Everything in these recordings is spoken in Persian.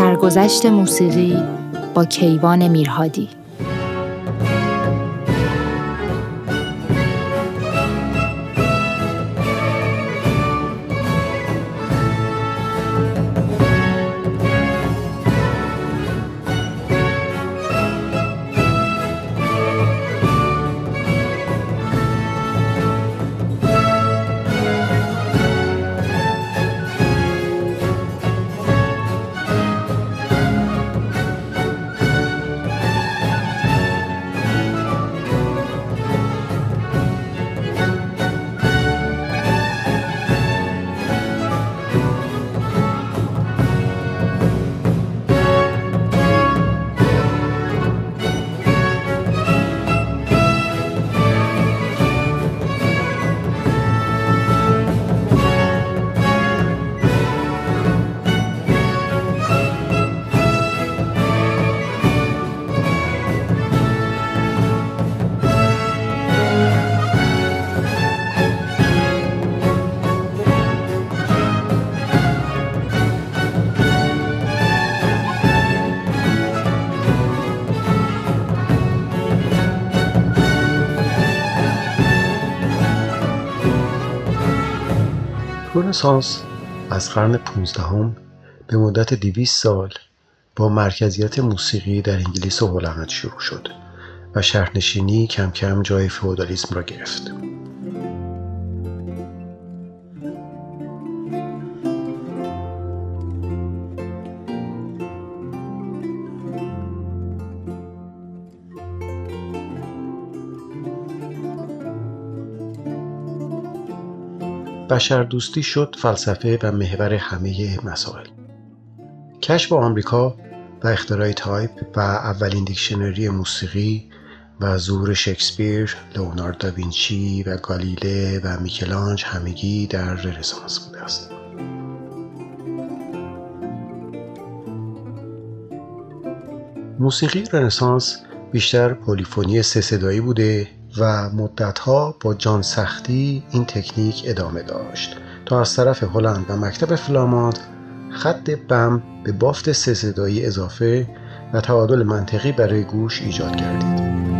سرگذشت موسیقی با کیوان میرهادی. رنسانس از قرن پونزدهم به مدت دویست سال با مرکزیت موسیقی در انگلیس و هلند شروع شد و شهرنشینی کم کم جای فئودالیسم را گرفت. بشردوستی شد فلسفه و محور همه مسائل کشف آمریکا و اختراع تایپ و اولین دیکشنری موسیقی و ظهور شکسپیر، لئونارد داوینچی و گالیله و میکلانج همگی در رنسانس بوده است. موسیقی رنسانس بیشتر پلیفونی سه صدایی بوده و مدتها با جان سختی این تکنیک ادامه داشت تا از طرف هلند و مکتب فلاماند خط بم به بافت سه صدایی اضافه و تعادل منطقی برای گوش ایجاد کردید.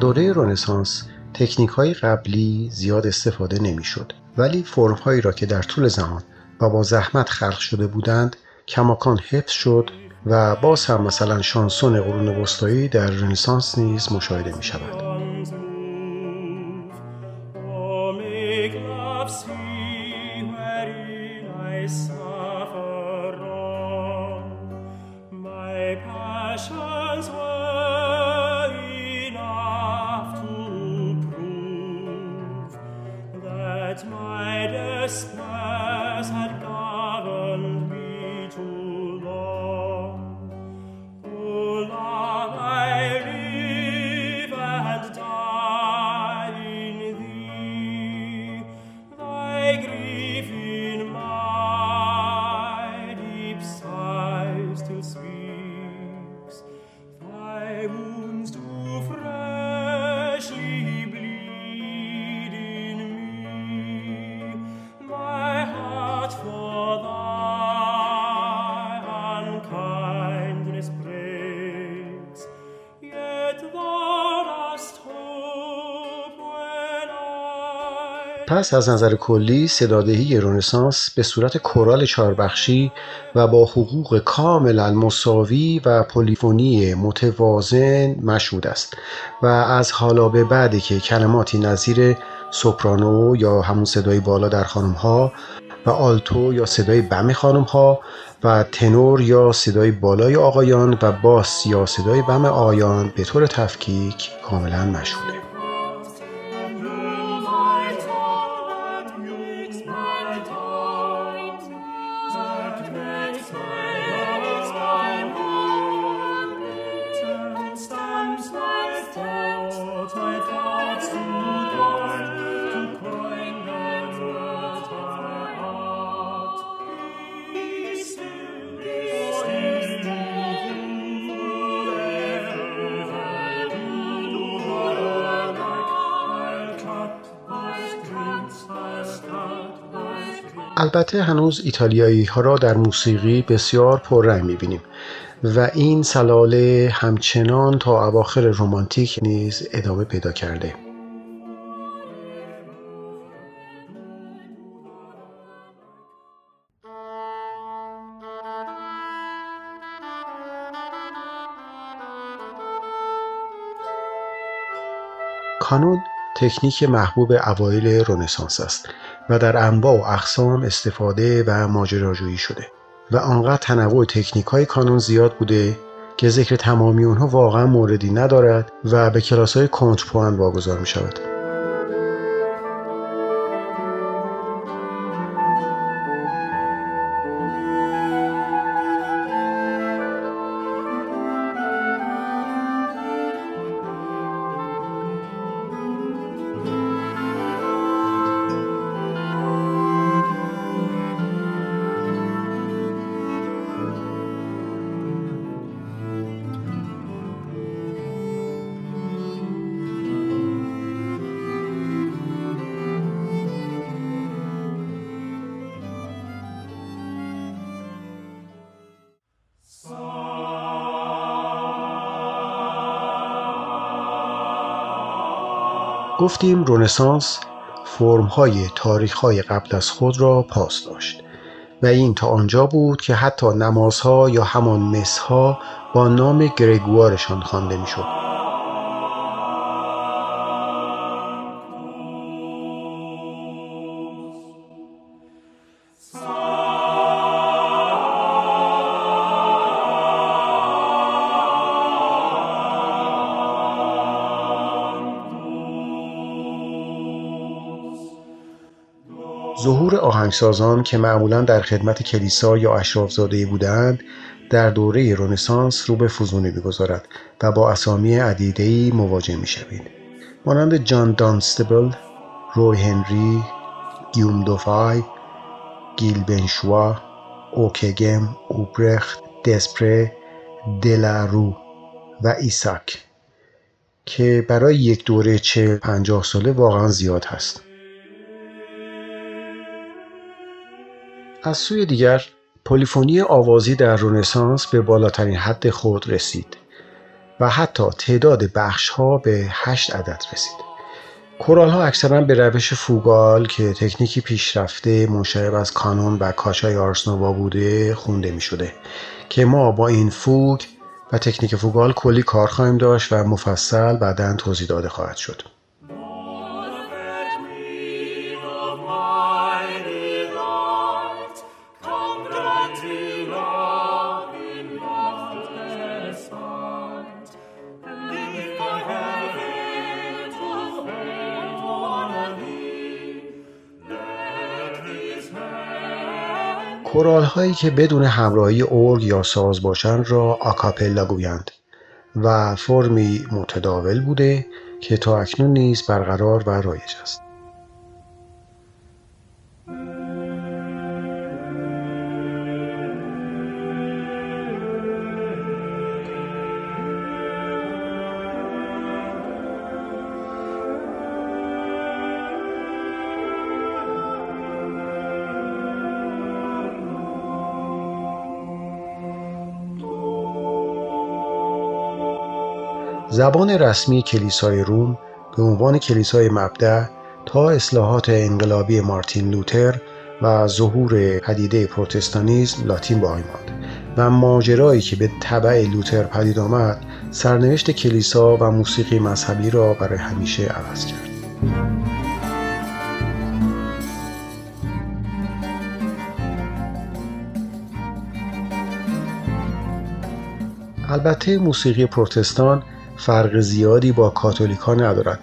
دوره رنسانس تکنیک های قبلی زیاد استفاده نمی‌شد ولی فرم هایی را که در طول زمان و با زحمت خلق شده بودند کماکان حفظ شد و باز هم مثلا شانسون قرون وسطایی در رنسانس نیز مشاهده می شود. پس از نظر کلی صدادهی رنسانس به صورت کورال چهاربخشی و با حقوق کاملا مساوی و پلیفونی متوازن مشهود است و از حالا به بعدی که کلماتی نظیر سوپرانو یا همون صدای بالا در خانم ها و آلتو یا صدای بم خانم ها و تنور یا صدای بالای آقایان و باس یا صدای بم آقایان به طور تفکیک کاملا مشهوده. البته هنوز ایتالیایی ها را در موسیقی بسیار پررنگ می‌بینیم و این سلاله همچنان تا اواخر رومانتیک نیز ادامه پیدا کرده. کانون تکنیک محبوب اوایل رنسانس است و در انواع و اقسام استفاده و ماجراجویی شده و آنقدر تنوع تکنیک های کانون زیاد بوده که ذکر تمامی اونها واقعا موردی ندارد و به کلاس های کنترپوان واگذار می شود. گفتیم رونسانس فرمهای تاریخهای قبل از خود را پاس داشت و این تا آنجا بود که حتی نمازها یا همان مسها با نام گرگوارشان خوانده می‌شد. ظهور آهنگسازان که معمولا در خدمت کلیسا یا اشرافزادهای بودند در دوره رنسانس رو به فزونی می‌گذارد و با اسامی عدیدهای مواجه می‌شوید. مانند جان دانستبل روی هنری گیوم دوفای گیل بنشوا اوکگم اوبرخت دسپره دلارو و ایساک که برای یک دوره چه پنجاه ساله واقعا زیاد هست. از سوی دیگر پلیفونی آوازی در رونسانس به بالاترین حد خود رسید و حتی تعداد بخش ها به هشت عدد رسید. کورال ها اکثرا به روش فوگال که تکنیکی پیشرفته منشعب از کانون و کاشای آرسنووا بوده خونده می شده که ما با این فوگ و تکنیک فوگال کلی کار خواهیم داشت و مفصل بعدا توضیح داده خواهد شد. کورال هایی که بدون همراهی ارگ یا ساز باشند را آکاپلا گویند و فرمی متداول بوده که تا اکنون نیز برقرار و رایج است. زبان رسمی کلیسای روم به عنوان کلیسای مبدع تا اصلاحات انقلابی مارتین لوتر و ظهور پدیده پروتستانیزم لاتین باقی ماند و ماجرایی که به طبع لوتر پدید آمد سرنوشت کلیسا و موسیقی مذهبی را برای همیشه عوض کرد. البته موسیقی پروتستان فرق زیادی با کاتولیکا ندارد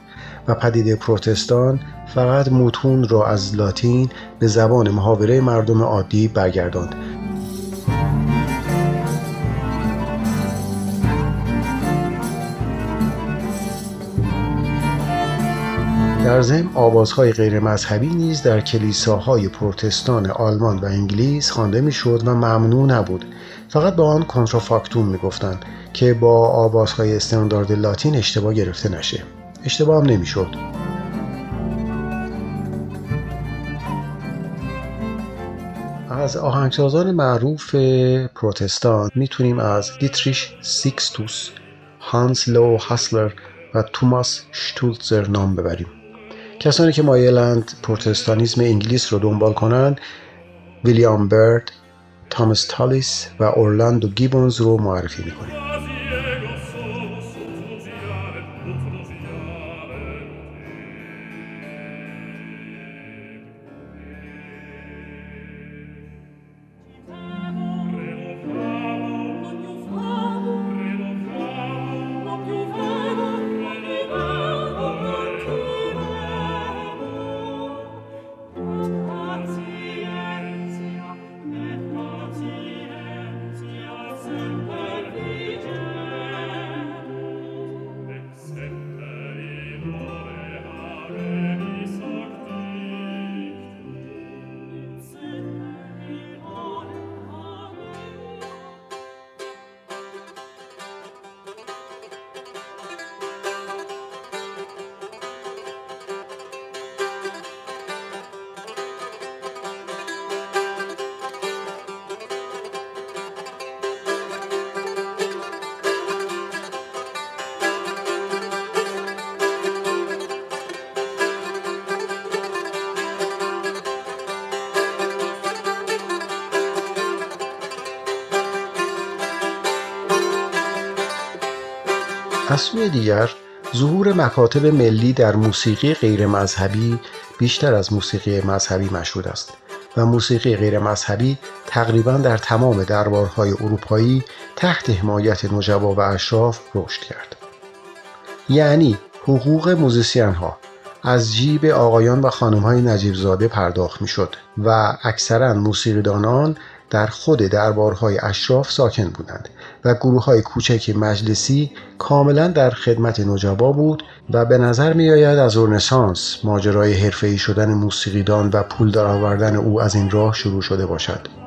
و پدیده پروتستان فقط متون را از لاتین به زبان محاوره مردم عادی برگرداند. در ضمن آوازهای غیر مذهبی نیز در کلیساهای پروتستان آلمان و انگلیس خوانده می‌شد و ممنوع نبود. فقط به آن contrafactum می‌گفتند. که با آوازهای استاندارد لاتین اشتباه گرفته نشه اشتباه هم نمی‌شد از آهنگسازان معروف پروتستان می‌تونیم از دیتریش سیکستوس، هانس لو هاسلر و توماس شتولتزر نام ببریم. کسانی که مایلند پروتستانیزم انگلیس رو دنبال کنند ویلیام برد، تامس تالیس و اورلاندو گیبونز رو معرفی می‌کنیم. از سوی دیگر ظهور مکاتب ملی در موسیقی غیر مذهبی بیشتر از موسیقی مذهبی مشهود است و موسیقی غیر مذهبی تقریبا در تمام دربارهای اروپایی تحت حمایت نجبا و اشراف رشد کرد. یعنی حقوق موزیسین ها از جیب آقایان و خانم های نجیب زاده پرداخت می شد و اکثرا موسیقیدانان در خود دربارهای اشراف ساکن بودند و گروه های کوچک مجلسی کاملا در خدمت نجبا بود و به نظر می آید از رنسانس ماجرای حرفه‌ای شدن موسیقیدان و پول درآوردن او از این راه شروع شده باشد.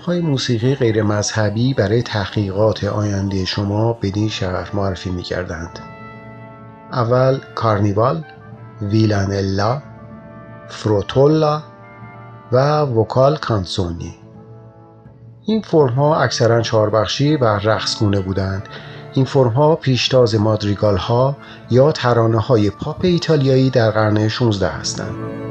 های موسیقی غیر مذهبی برای تحقیقات آینده شما بدین شهر معرفی می کردند. اول کارنیوال، ویلانلا، فروتولا و وکال کانسونی این فرم ها اکثرا چهاربخشی و رقصگونه بودند این فرم ها پیشتاز مادریگال ها یا ترانه های پاپ ایتالیایی در قرن 16 هستند.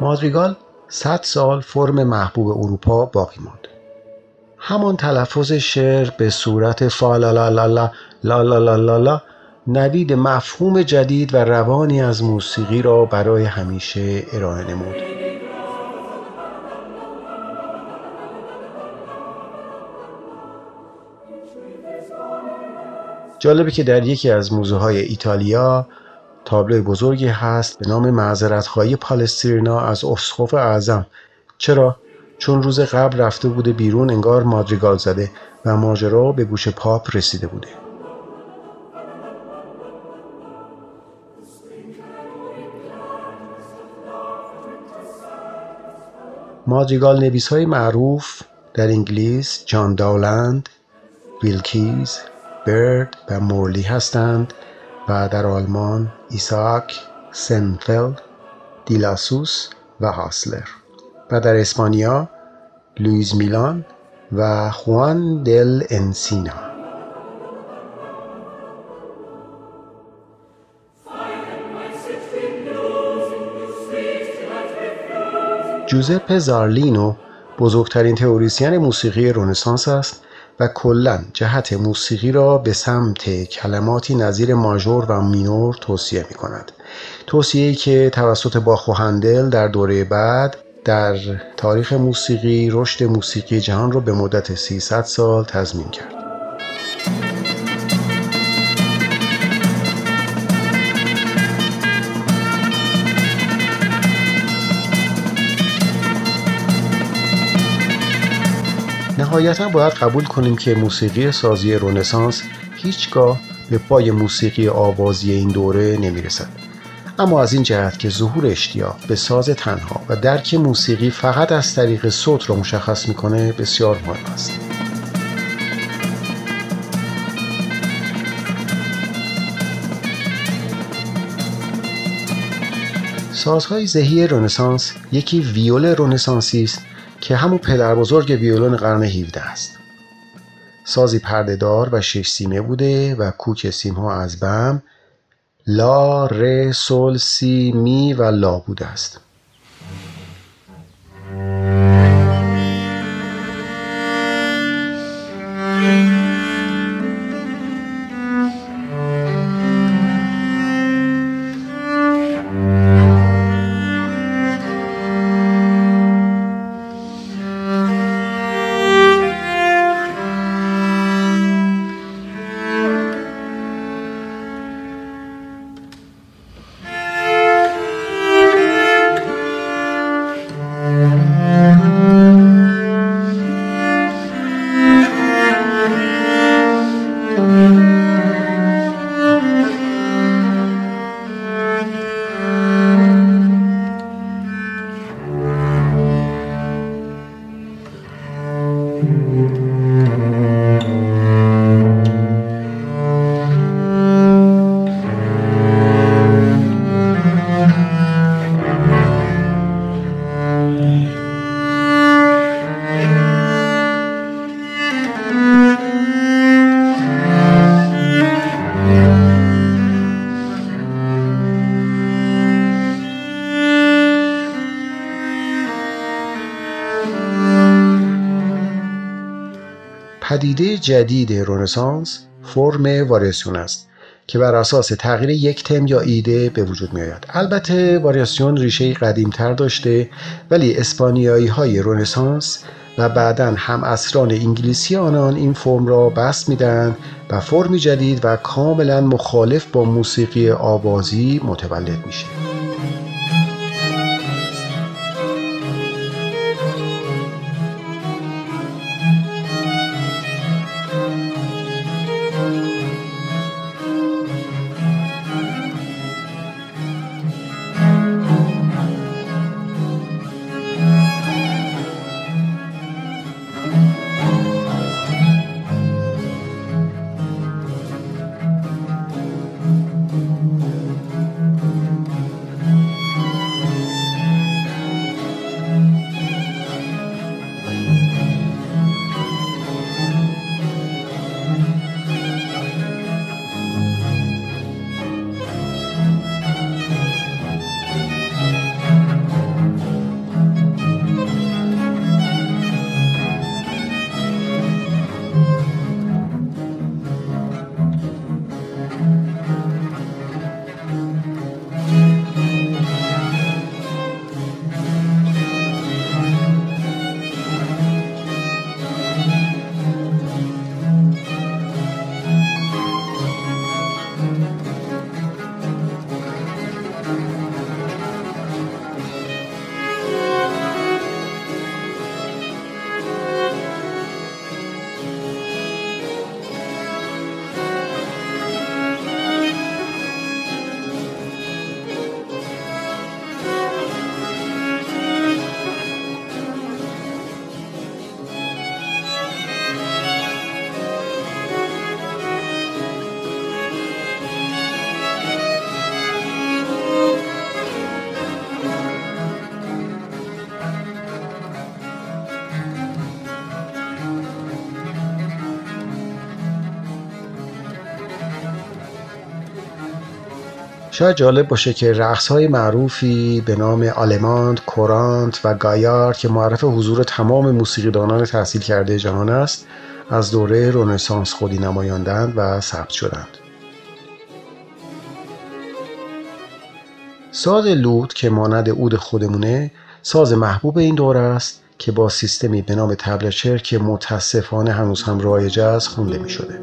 مادریگال 100 سال فرم محبوب اروپا باقی ماند. همان تلفظ شعر به صورت فا لا لا لا لا لا لا لا لا نوید مفهوم جدید و روانی از موسیقی را برای همیشه ارائه نمود. جالبه که در یکی از موزه های ایتالیا تابلوی بزرگی هست به نام معذرتخواهی پالسترینا از اسقف اعظم. چرا؟ چون روز قبل رفته بوده بیرون انگار مادریگال زده و ماجرا به گوش پاپ رسیده بوده. مادریگال نویس های معروف در انگلیس جان داولند، ویلکیز، برد و مورلی هستند. و در آلمان ایساک، سنفلد، دیلاسوس و هاسلر و در اسپانیا لویز میلان و خوان دل انسینا. جوزپه زارلینو بزرگترین تئوریسین موسیقی رنسانس است و کلا جهت موسیقی را به سمت کلماتی نظیر ماژور و مینور توصیه می کند. توصیه که توسط باخ و هندل در دوره بعد در تاریخ موسیقی رشد موسیقی جهان را به مدت 300 سال تضمین کرد. نهایتا باید قبول کنیم که موسیقی سازی رونسانس هیچگاه به پای موسیقی آوازی این دوره نمی‌رسد. اما از این جهت که ظهور اشتیاق به ساز تنها و درک موسیقی فقط از طریق صوت را مشخص می‌کنه بسیار مهم است. سازهای ذهی رنسانس یکی ویول رنسانسی است که همون پدر بزرگ ویولون قرن 17 است. سازی پردهدار و شش سیمه بوده و کوک سیم ها از بم لا، ر، سل، سی، می و لا بوده است. پدیده جدید رونسانس فرم واریاسیون است که بر اساس تغییر یک تم یا ایده به وجود می آید. البته واریاسیون ریشه قدیمتر داشته ولی اسپانیایی های رونسانس و بعدا هم اسران انگلیسی آنان این فرم را بست میدن و فرمی جدید و کاملا مخالف با موسیقی آوازی متولد میشه. شاید جالب باشه که رقص های معروفی به نام آلماند، کورانت و گایارد که معرف حضور تمام موسیقیدانان تحصیل کرده جهان است از دوره رونسانس خودی نمایاندند و ثبت شدند. ساز لود که مانند اود خودمونه ساز محبوب این دوره است که با سیستمی به نام تبلچر که متاسفانه هنوز هم رایج است خونده می شده.